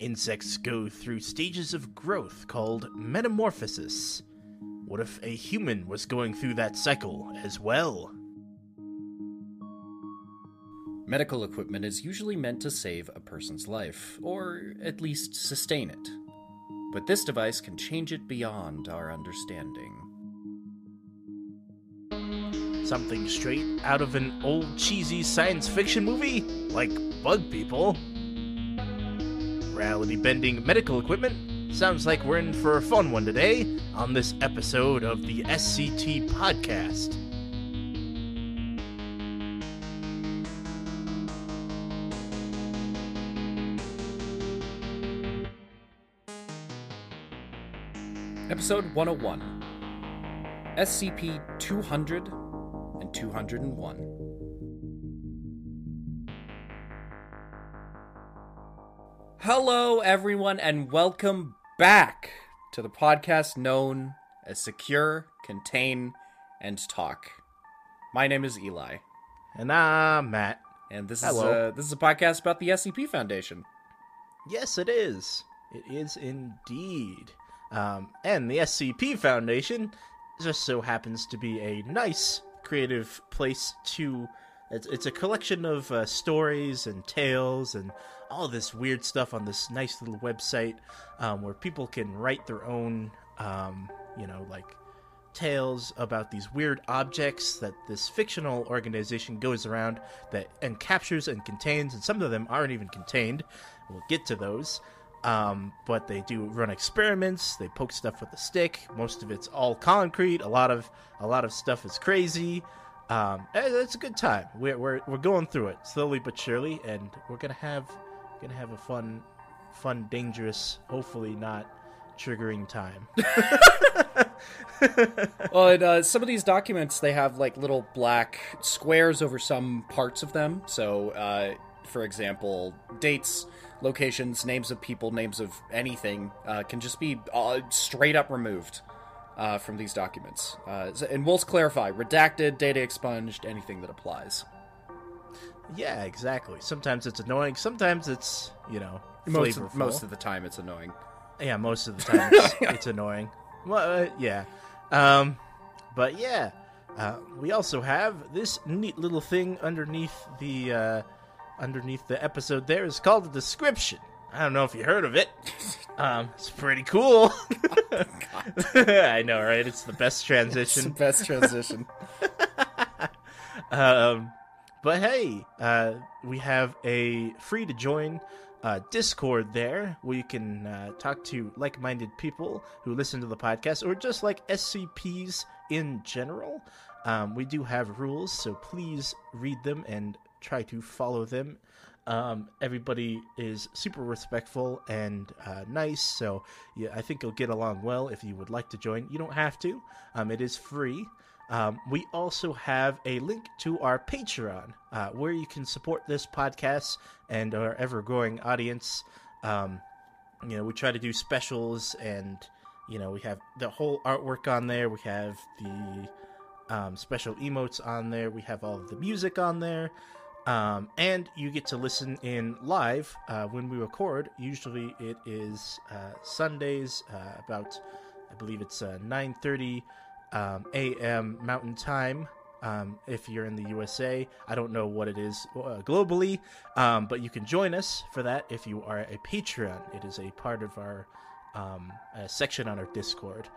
Insects go through stages of growth called metamorphosis. What if a human was going through that cycle as well? Medical equipment is usually meant to save a person's life, or at least sustain it. But this device can change it beyond our understanding. Something straight out of an old cheesy science fiction movie? Like Bug People? Reality bending medical equipment? Sounds like we're in for a fun one today on this episode of the SCT Podcast. Episode 101 SCP 200 and 201. Hello, everyone, and welcome back to the podcast known as Secure, Contain, and Talk. My name is Eli, And I'm Matt. and this is a, this is a podcast about the SCP Foundation. Yes, it is. It is indeed. Um, and the SCP Foundation just so happens to be a nice, creative place to. It's, it's a collection of uh, stories and tales and all this weird stuff on this nice little website um, where people can write their own, um, you know, like tales about these weird objects that this fictional organization goes around that and captures and contains and some of them aren't even contained. We'll get to those. Um, but they do run experiments. They poke stuff with a stick. Most of it's all concrete. A lot of a lot of stuff is crazy um, eh, it's a good time. We're, we're, we're going through it slowly but surely and we're gonna have gonna have a fun fun dangerous hopefully not triggering time. Well, and, uh, some of these documents they have like little black squares over some parts of them. So, uh, for example, dates, locations, names of people, names of anything uh, can just be uh, straight up removed uh, from these documents. Uh, and we'll clarify: redacted, data expunged, anything that applies. Yeah, exactly. Sometimes it's annoying. Sometimes it's you know Most flavorful. of, most of the time, it's annoying. yeah, most of the time it's, it's annoying. Well, uh, yeah, um, but yeah, uh, we also have this neat little thing underneath the uh, underneath the episode. There is called a description. I don't know if you heard of it. Um, it's pretty cool. I know, right? It's the best It's the transition. best transition. Um, but hey, uh, we have a free to join uh, Discord there where you can uh, talk to like minded people who listen to the podcast or just like SCPs in general. Um, we do have rules, so please read them and try to follow them. Um, everybody is super respectful and uh, nice, so yeah, I think you'll get along well if you would like to join. You don't have to, um, it is free. Um, we also have a link to our Patreon, uh, where you can support this podcast and our ever-growing audience. Um, you know, we try to do specials, and you know, we have the whole artwork on there. We have the um, special emotes on there. We have all of the music on there, um, and you get to listen in live uh, when we record. Usually, it is uh, Sundays uh, about, I believe it's uh, nine thirty um, a.m. Mountain Time. Um, if you're in the USA, I don't know what it is uh, globally, um, but you can join us for that if you are a Patreon. It is a part of our um, section on our Discord.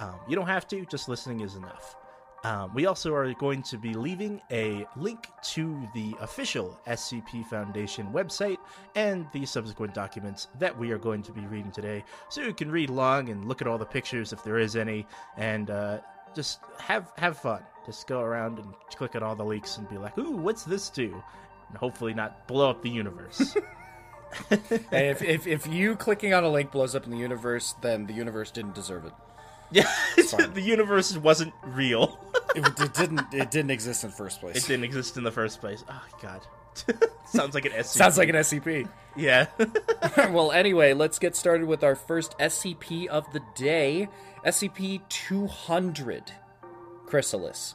Um, you don't have to; just listening is enough. Um, we also are going to be leaving a link to the official SCP Foundation website and the subsequent documents that we are going to be reading today, so you can read along and look at all the pictures if there is any, and uh, just have have fun. Just go around and click on all the leaks and be like, "Ooh, what's this do?" And hopefully not blow up the universe. Hey, if, if if you clicking on a link blows up in the universe, then the universe didn't deserve it. yeah, the universe wasn't real. It, it didn't. It didn't exist in the first place. It didn't exist in the first place. Oh god. Sounds like an SCP. Sounds like an SCP. yeah. well, anyway, let's get started with our first SCP of the day SCP 200 Chrysalis.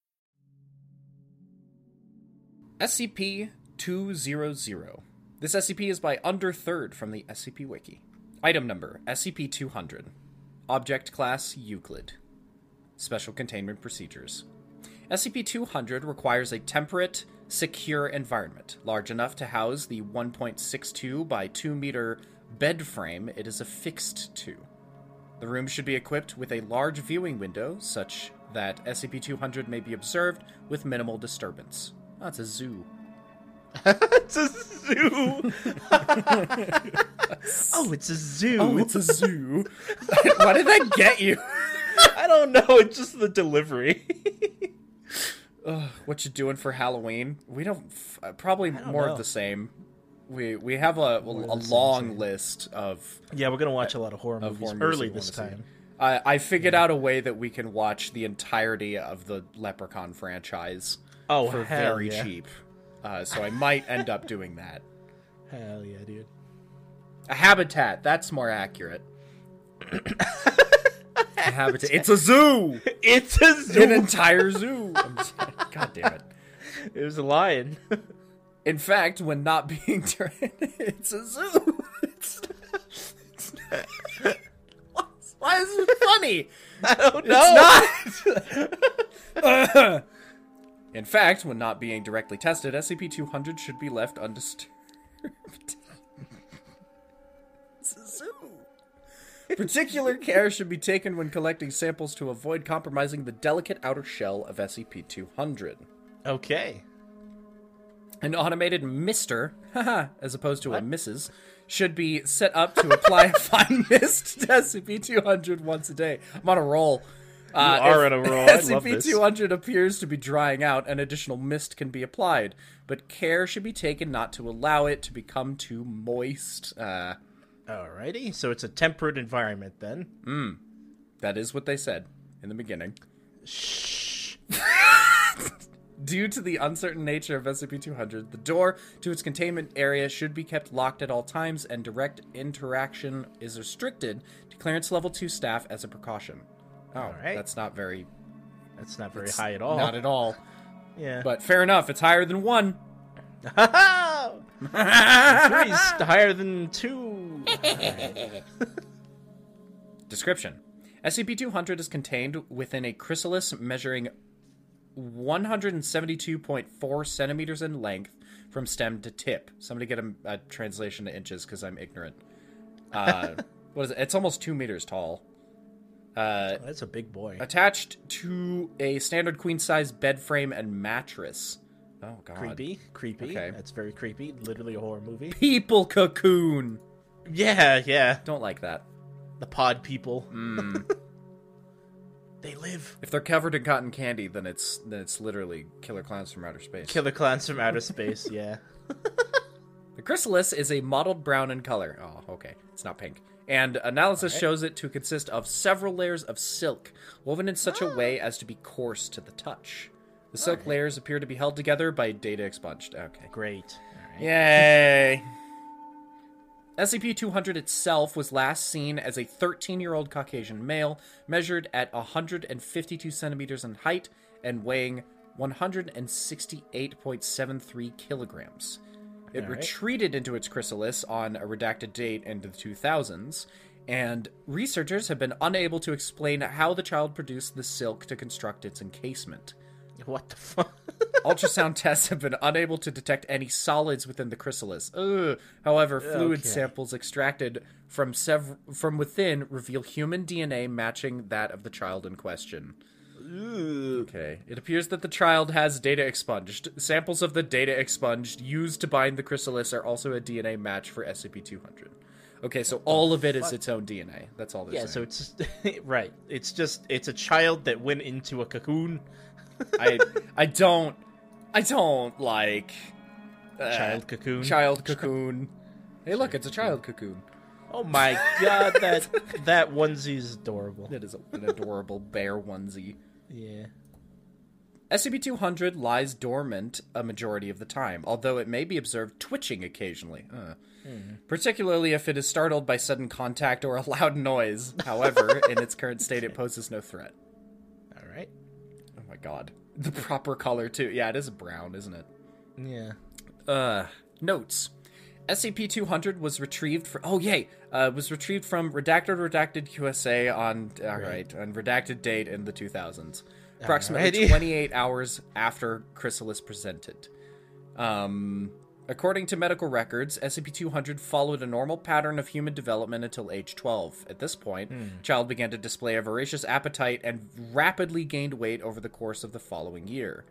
SCP 200. This SCP is by Under Third from the SCP Wiki. Item number SCP 200. Object Class Euclid. Special Containment Procedures. SCP 200 requires a temperate, secure environment, large enough to house the 1.62 by 2 meter bed frame it is affixed to. The room should be equipped with a large viewing window such that SCP 200 may be observed with minimal disturbance. Oh, it's a zoo. it's a zoo. oh, it's a zoo. Oh, it's a zoo. Why did that get you? I don't know. It's just the delivery. Ugh, what you doing for Halloween? We don't. F- uh, probably don't more know. of the same. We we have a, a, of the same, long same. list of. yeah, we're gonna watch a lot of horror Of movies horror movies early this time. I I figured out a way that we can watch the entirety of the Leprechaun franchise Oh, for very yeah. cheap. Uh, so I might end up doing that. Hell yeah, dude. A habitat. That's more accurate. a habitat. It's a zoo. It's a zoo. An entire zoo. Just- God damn it. it was a lion. In fact, when not being trained, it's a zoo. It's, it's, why is it funny? I don't know. It's not. In fact, when not being directly tested, SCP-200 should be left undisturbed. it's a zoo. Particular care should be taken when collecting samples to avoid compromising the delicate outer shell of SCP-200. Okay. An automated mister, as opposed to a Mrs., should be set up to apply a fine mist to SCP-200 once a day. I'm on a roll. Uh, are if on a roll. I love this. SCP-200 appears to be drying out, an additional mist can be applied, but care should be taken not to allow it to become too moist. Uh, Alrighty. So it's a temperate environment then. that is what they said in the beginning. Shh. Due to the uncertain nature of SCP-200, the door to its containment area should be kept locked at all times, and direct interaction is restricted to clearance level 2 staff as a precaution. Oh, Alright. that's not very... That's not very high at all. Not at all. Yeah. But fair enough, it's higher than 1. Three's higher than two. Description. SCP-200 is contained within a chrysalis measuring 172.4 centimeters in length from stem to tip. Somebody get a, a translation to inches because I'm ignorant. Uh, what is it? It's almost two meters tall. Uh, That's a big boy. attached to a standard queen size bed frame and mattress. Oh god. Creepy. Creepy. Okay. That's very creepy. Literally a horror movie. People cocoon. Yeah, yeah. Don't like that. The pod people. Mm. They live. If they're covered in cotton candy, then it's then it's literally killer clowns from outer space. Killer clowns from outer space. Yeah. The chrysalis is a mottled brown in color. Oh, okay. It's not pink. And analysis shows it to consist of several layers of silk, woven in such a ah. way as to be coarse to the touch. The silk layers appear to be held together by data expunged. Okay. Great. Right. Yay! SCP 200 itself was last seen as a 13 year old Caucasian male, measured at 152 centimeters in height and weighing 168.73 kilograms. It All right. retreated into its chrysalis on a redacted date into the 2000s and researchers have been unable to explain how the child produced the silk to construct its encasement. What the fuck? Ultrasound tests have been unable to detect any solids within the chrysalis. Ugh. However, fluid Okay. samples extracted from sev- from within reveal human DNA matching that of the child in question. Okay. It appears that the child has data expunged. Samples of the data expunged used to bind the chrysalis are also a DNA match for SCP-200. Okay, so all of it is its own DNA. That's all Yeah, so it's right. It's just it's a child that went into a cocoon. I I don't I don't like uh, Child cocoon. Child cocoon. Hey, look, it's a child cocoon. Oh my god, that that onesie is adorable. That is an adorable bear onesie. Yeah. SCP-200 lies dormant a majority of the time, although it may be observed twitching occasionally. Uh. Particularly if it is startled by sudden contact or a loud noise. However, in its current state, it poses no threat. All right. Oh my god. The proper color, too. Yeah, it is brown, isn't it? Yeah. Uh, notes. SCP-200 was retrieved for oh yay uh, was retrieved from redacted redacted USA on all right. on redacted date in the 2000s approximately Alrighty. 28 hours after chrysalis presented. Um according to medical records SCP-200 followed a normal pattern of human development until age 12 at this point child began to display a voracious appetite and rapidly gained weight over the course of the following year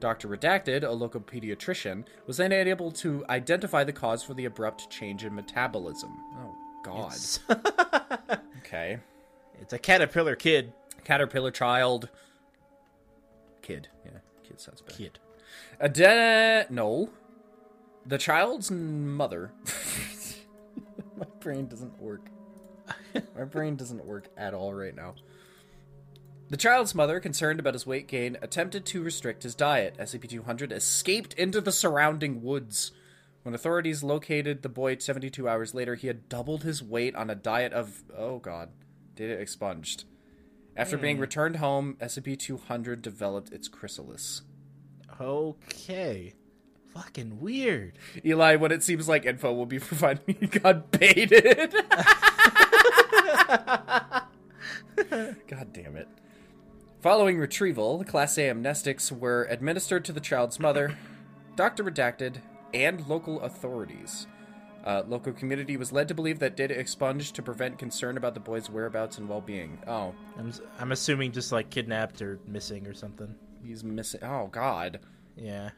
Dr. Redacted, a local pediatrician, was then able to identify the cause for the abrupt change in metabolism. Oh, God. okay. It's a caterpillar kid. Caterpillar child. Kid. Yeah, kid sounds better. Kid. Adena. No. The child's mother. My brain doesn't work. My brain doesn't work at all right now. The child's mother, concerned about his weight gain, attempted to restrict his diet. SCP 200 escaped into the surrounding woods. When authorities located the boy 72 hours later, he had doubled his weight on a diet of. Oh god. Data expunged. After being hmm. returned home, SCP 200 developed its chrysalis. Okay. Fucking weird. Eli, when it seems like info will be provided, he got baited. God damn it. Following retrieval, Class A amnestics were administered to the child's mother, Dr. Redacted, and local authorities. Uh, local community was led to believe that data expunged to prevent concern about the boy's whereabouts and well-being. Oh, I'm I'm assuming just like kidnapped or missing or something. he's missing. Oh God, Yeah.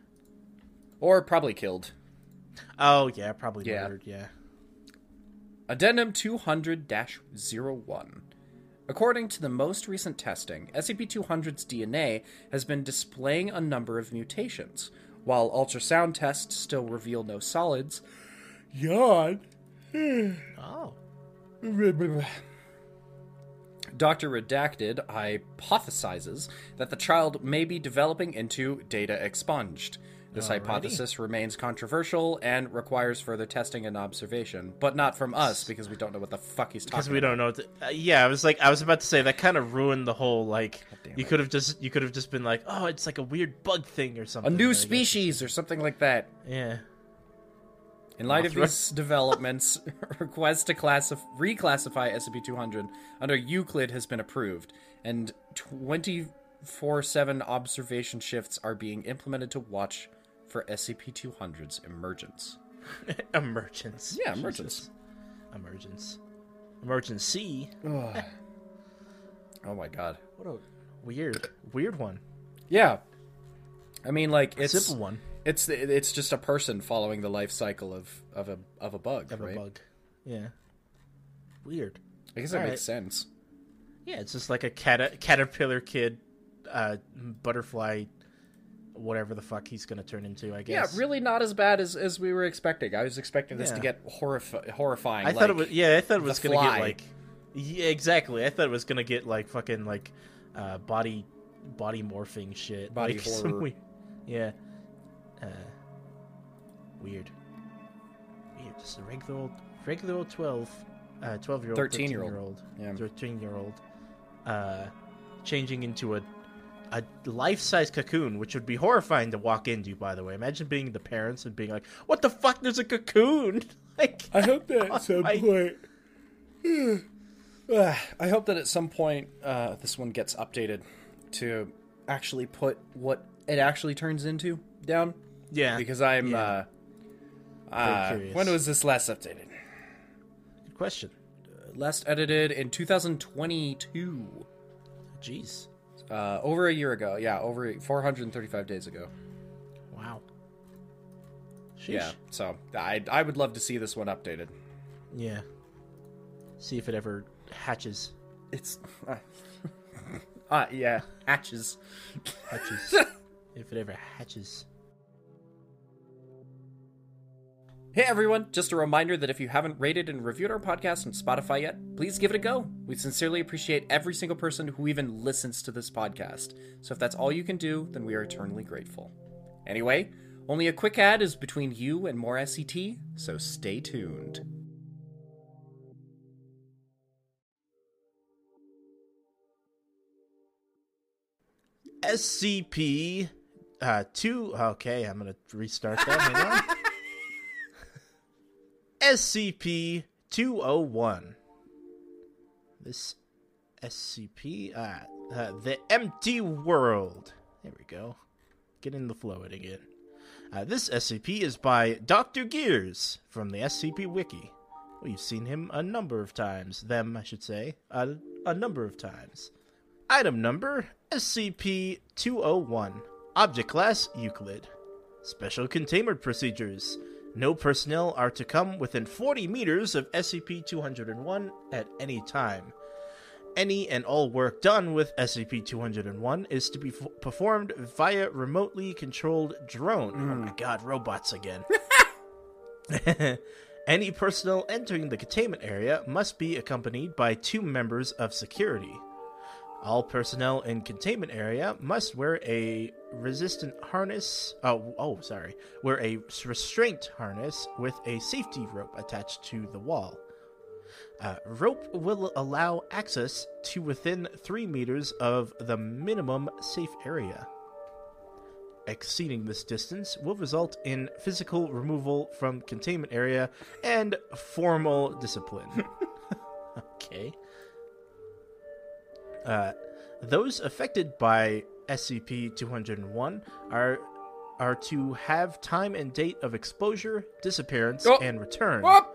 or probably killed. Oh yeah, probably Yeah. murdered. Yeah. Addendum 200 01. According to the most recent testing, SCP 200's DNA has been displaying a number of mutations. While ultrasound tests still reveal no solids, yawn. Oh. Dr. Redacted hypothesizes that the child may be developing into data expunged. This hypothesis remains controversial and requires further testing and observation, but not from us because we don't know what the fuck he's talking Because we about. don't know. What to, uh, yeah, I was like, I was about to say that kind of ruined the whole like. You could have just, you could have just been like, oh, it's like a weird bug thing or A something. I new species or something like that. Yeah. In light of these developments, request to classif- reclassify SCP-200 under Euclid has been approved, and 24/7 observation shifts are being implemented to watch for SCP-200's emergence. Emergence. Yeah, Jesus. emergence. Emergence. Emergency. Oh my god. What a weird, weird one. Yeah. I mean, like it's Simple one. It's it's just a person following the life cycle of of a of a bug, Of right? a bug. Yeah. Weird. I guess that Alright. makes sense. Yeah, it's just like a cat- caterpillar kid, uh, butterfly, whatever the fuck he's gonna turn into. I guess. Yeah, really not as bad as, as we were expecting. I was expecting this to get horrif- horrifying. I thought it was. Yeah, I thought it was gonna get like. Yeah, exactly. I thought it was gonna get like fucking like, uh, body, body morphing shit. Body like, horror. yeah. Uh, weird. Weird. Just a regular old, regular old twelve, uh, twelve year old, 13-year-old. year old, Yeah. thirteen year old, uh, changing into a. A life-size cocoon, which would be horrifying to walk into. By the way, imagine being the parents and being like, "What the fuck? There's a cocoon!" like, I hope that at some I- point I hope that at some point uh, this one gets updated to actually put what it actually turns into down. Yeah, Because I'm. Yeah. Uh, uh, when was this last updated? good question. Last edited in 2022. Jeez, Uh, over a year ago. Yeah, over 435 days ago. wow. Sheesh. Yeah. So I I would love to see this one updated. yeah. See if it ever hatches. It's. Uh, uh yeah, hatches. Hatches. if it ever hatches. Hey everyone, just a reminder that if you haven't rated and reviewed our podcast on Spotify yet, please give it a go. We sincerely appreciate every single person who even listens to this podcast. So if that's all you can do, then we are eternally grateful. Anyway, only a quick ad is between you and more SCT, so stay tuned. SCP uh two okay, I'm gonna restart that. SCP two oh one. This SCP uh, uh the empty world. There we go. Get in the flow it again. Uh, this SCP is by Dr. Gears from the SCP Wiki. We've seen him a number of times. Them, I should say. Uh, a number of times. Item number SCP 201. Object class Euclid. Special containment procedures. No personnel are to come within 40 meters of SCP 201 at any time. Any and all work done with SCP 201 is to be f- performed via remotely controlled drone. Oh my hmm. god, robots again. Any personnel entering the containment area must be accompanied by two members of security. All personnel in containment area must wear a resistant harness. Oh, oh, sorry. Wear a restraint harness with a safety rope attached to the wall. Uh, rope will allow access to within three meters of the minimum safe area. Exceeding this distance will result in physical removal from containment area and formal discipline. okay. Uh, those affected by SCP-201 are are to have time and date of exposure, disappearance, Oh. and return, Oh.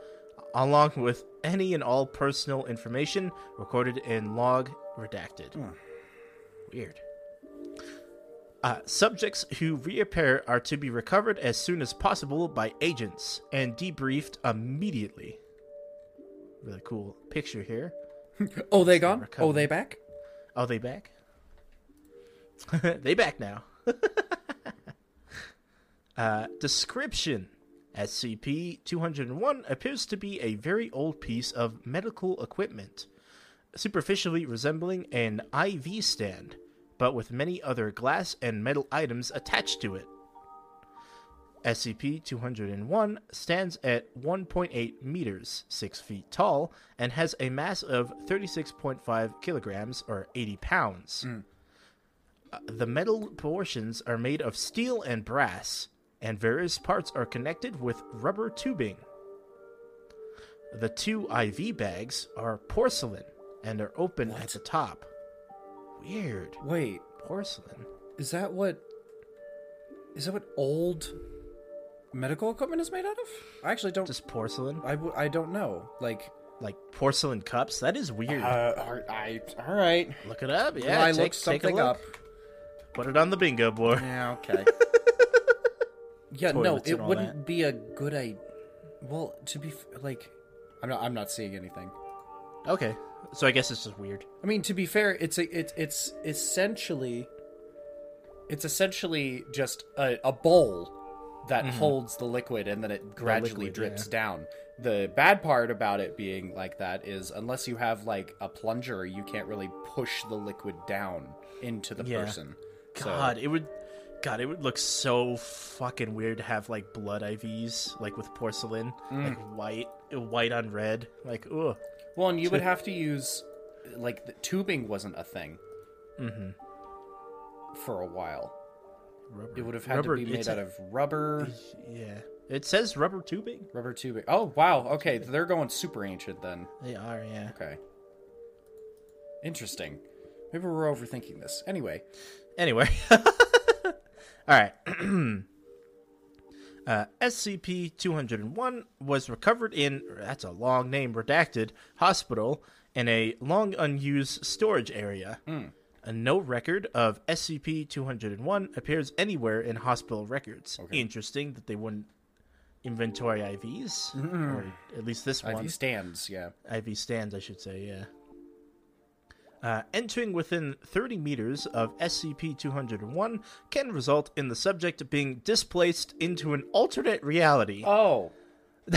along with any and all personal information recorded in log redacted. Weird. Uh, subjects who reappear are to be recovered as soon as possible by agents and debriefed immediately. Really cool picture here. Oh, they gone? Oh, they back? Oh, they back? they back now. uh, description SCP 201 appears to be a very old piece of medical equipment, superficially resembling an IV stand, but with many other glass and metal items attached to it. SCP 201 stands at 1.8 meters, 6 feet tall, and has a mass of 36.5 kilograms or 80 pounds. Uh, the metal portions are made of steel and brass, and various parts are connected with rubber tubing. The two IV bags are porcelain and are open at the top. Weird. Wait, Porcelain? is that what. Is that what old medical equipment is made out of? I actually don't. Just porcelain? I, w- I don't know. Like. Like porcelain cups? That is weird. Uh, all I, all right. Look it up. Yeah, Yeah, I take, looked something look. up. Put it on the bingo board. Yeah, okay. yeah, no, it wouldn't that. be a good idea. Well, to be f- like, I'm not. I'm not seeing anything. Okay, so I guess it's just weird. I mean, to be fair, it's a it's it's essentially it's essentially just a, a bowl that holds the liquid and then it gradually liquid, drips yeah. down. The bad part about it being like that is unless you have like a plunger, you can't really push the liquid down into the Yeah. person. So- God, it would. God, it would look so fucking weird to have like blood IVs, like with porcelain, Mm. like white, white on red. Like, ugh. Well, and you would have to use like the tubing wasn't a thing Mm-hmm. for a while. Rubber. It would have had Rubber- to be made out a- of rubber, Yeah. It says rubber tubing. rubber tubing. Oh wow, okay, they're going super ancient then. They are, yeah. Okay, interesting. Maybe we're overthinking this. Anyway, Anyway. All right. uh, SCP 201 was recovered in, that's a long name, redacted, hospital in a long unused storage area. Uh, no record of SCP 201 appears anywhere in hospital records. Interesting that they wouldn't inventory IVs, or at least this one. IV stands. Yeah. IV stands, I should say, yeah. Uh, entering within 30 meters of SCP 201 can result in the subject being displaced into an alternate reality. Oh,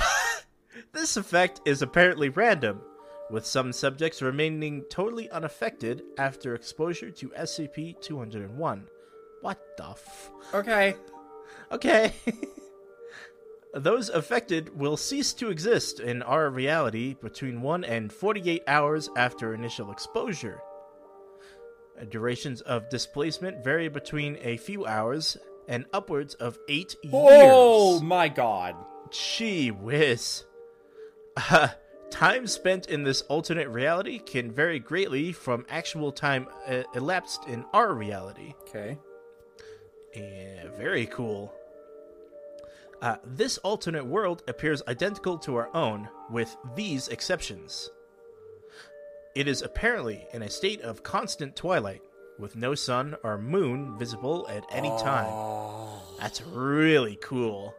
This effect is apparently random, with some subjects remaining totally unaffected after exposure to SCP 201. What the f? okay. Okay. Those affected will cease to exist in our reality between 1 and 48 hours after initial exposure. Durations of displacement vary between a few hours and upwards of 8 years. Oh my god. Gee whiz. Time spent in this alternate reality can vary greatly from actual time uh, elapsed in our reality. Okay. Yeah, very cool. Uh, this alternate world appears identical to our own, with these exceptions. It is apparently in a state of constant twilight, with no sun or moon visible at any time. That's really cool.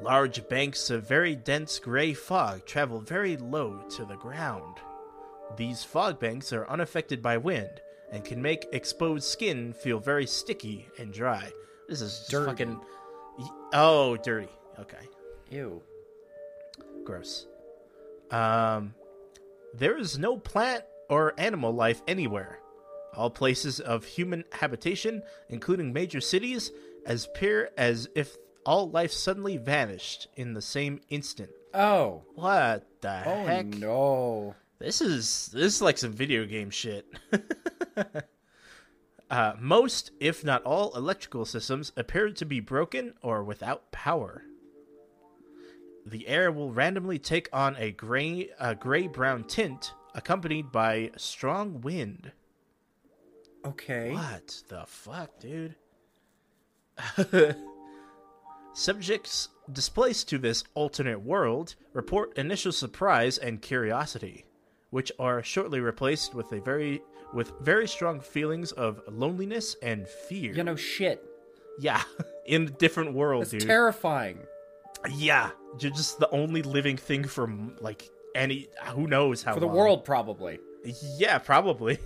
Large banks of very dense gray fog travel very low to the ground. These fog banks are unaffected by wind and can make exposed skin feel very sticky and dry. This is Dirty. fucking. Oh, dirty. Okay, Ew. gross. Um, there is no plant or animal life anywhere. All places of human habitation, including major cities, as appear as if all life suddenly vanished in the same instant. Oh. What the Oh heck? no. This is this is like some video game shit. uh, most, if not all, electrical systems appear to be broken or without power. The air will randomly take on a gray, uh, gray-brown tint, accompanied by strong wind. Okay. What the fuck, dude? Subjects displaced to this alternate world report initial surprise and curiosity, which are shortly replaced with a very with very strong feelings of loneliness and fear. You know shit. yeah, in a different world, That's dude. terrifying. yeah, you're just the only living thing for like any who knows how For the long. world probably. Yeah, probably.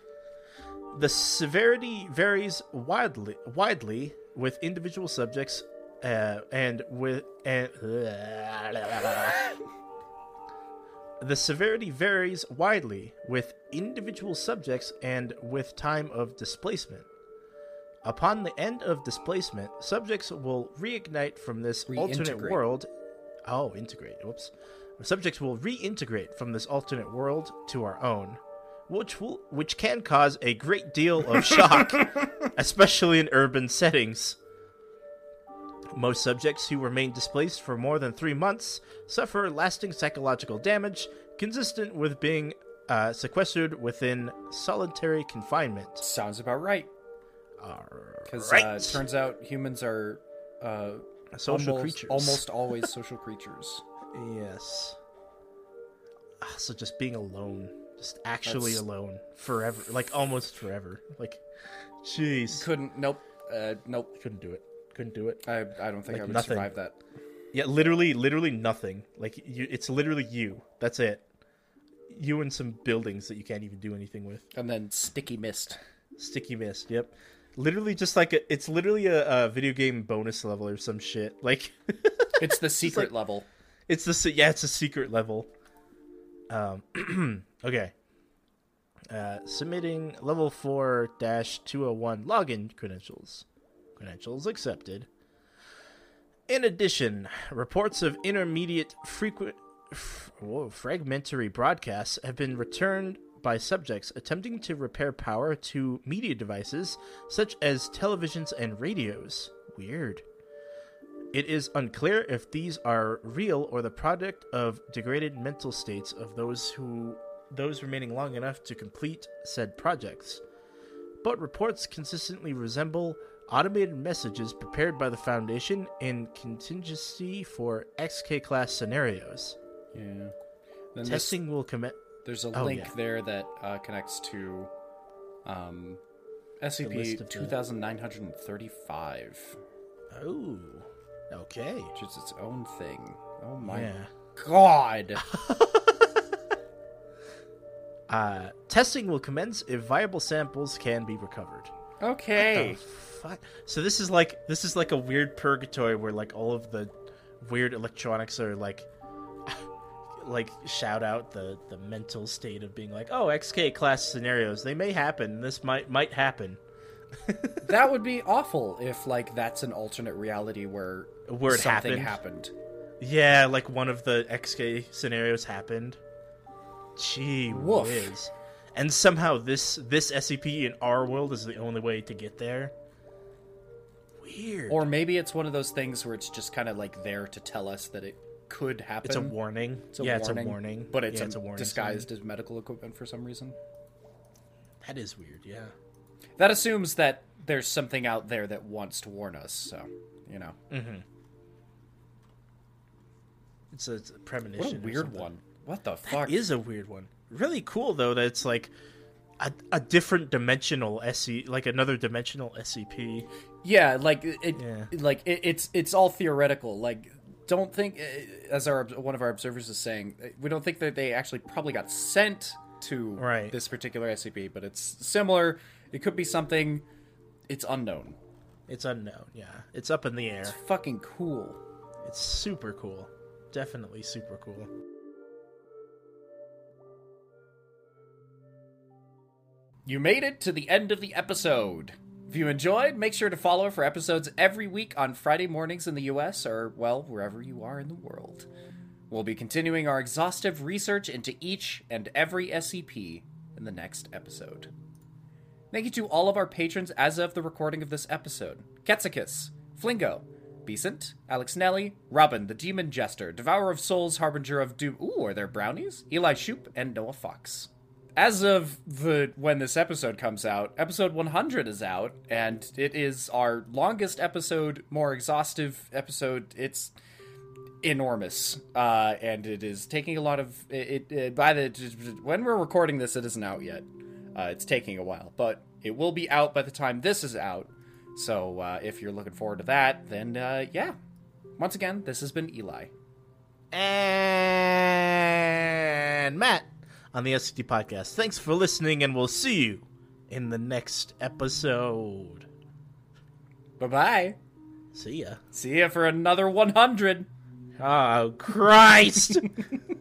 the severity varies widely, widely with individual subjects, uh, and with and the severity varies widely with individual subjects and with time of displacement. Upon the end of displacement, subjects will reignite from this alternate world. Oh, integrate. Whoops. Subjects will reintegrate from this alternate world to our own, which will which can cause a great deal of shock, especially in urban settings. Most subjects who remain displaced for more than three months suffer lasting psychological damage, consistent with being uh, sequestered within solitary confinement. Sounds about right. Because Right. uh, it turns out humans are uh, Social almost, creatures. Almost always social creatures. Yes. Ah, So just being alone, just actually That's- alone forever, like almost forever. Like, jeez, Couldn't. Nope. Uh, nope. couldn't do it. Couldn't do it. I, I don't think Like I would nothing. survive that. Yeah, literally, literally nothing. Like you, it's literally you. That's it. You and some buildings that you can't even do anything with. And then sticky mist. Sticky mist. Yep. Literally, just like a, it's literally a, a video game bonus level or some shit. Like, It's the secret level. it's the yeah, it's a secret level. Um. okay. Uh, submitting level four dash two hundred one login credentials. Credentials accepted. In addition, reports of intermediate frequent f- fragmentary broadcasts have been returned by subjects attempting to repair power to media devices such as televisions and radios. Weird. It is unclear if these are real or the product of degraded mental states of those who those remaining long enough to complete said projects. But reports consistently resemble automated messages prepared by the Foundation in contingency for XK class scenarios. Yeah. Then this- Testing will commence. there's a Oh, link yeah. there that uh, connects to um, SCP of the- 2935, Oh, okay. which is its own thing. Oh my Yeah. god! Uh, testing will commence if viable samples can be recovered. okay. So this is like this is like a weird purgatory where like all of the weird electronics are like like shout out the the mental state of being like oh XK class scenarios they may happen this might might happen That would be awful if, like, that's an alternate reality where Where it something happened. happened. yeah like one of the XK scenarios happened gee Woof. whiz and somehow this this SCP in our world is the only way to get there weird Or maybe it's one of those things where it's just kind of like there to tell us that it could happen. it's a warning It's a yeah warning, it's a warning but it's, yeah, a, it's a warning disguised as medical equipment for some reason. That is weird, yeah. That assumes that there's something out there that wants to warn us. So, you know, mm-hmm. It's a, it's a premonition. what a weird one. What the fuck? Is a weird one. Really cool though that it's like a, a different dimensional SC, like another dimensional SCP. Yeah, like it, Yeah. like it, it's it's all theoretical. Like, don't think, uh, as our one of our observers is saying, uh, we don't think that they actually probably got sent to Right. this particular SCP, but it's similar. It could be something. It's unknown. It's unknown. Yeah, it's up in the air. It's fucking cool. It's super cool. Definitely super cool. You made it to the end of the episode. If you enjoyed, make sure to follow for episodes every week on Friday mornings in the US or, well, wherever you are in the world. We'll be continuing our exhaustive research into each and every SCP in the next episode. Thank you to all of our patrons as of the recording of this episode Ketsikis, Flingo, Becent, Alex Nelly, Robin, the Demon Jester, Devourer of Souls, Harbinger of Doom. Ooh, are there brownies? Eli Shoop, and Noah Fox as of the when this episode comes out, episode 100 is out, and it is our longest episode, more exhaustive episode. It's enormous, uh, and it is taking a lot of it. it by the when we're recording this, it isn't out yet. Uh, it's taking a while, but it will be out by the time this is out. So uh, if you're looking forward to that, then uh, yeah. Once again, this has been Eli. And Matt on the SCT podcast. Thanks for listening, and we'll see you in the next episode. Bye bye. See ya. See ya for another 100. Oh Christ!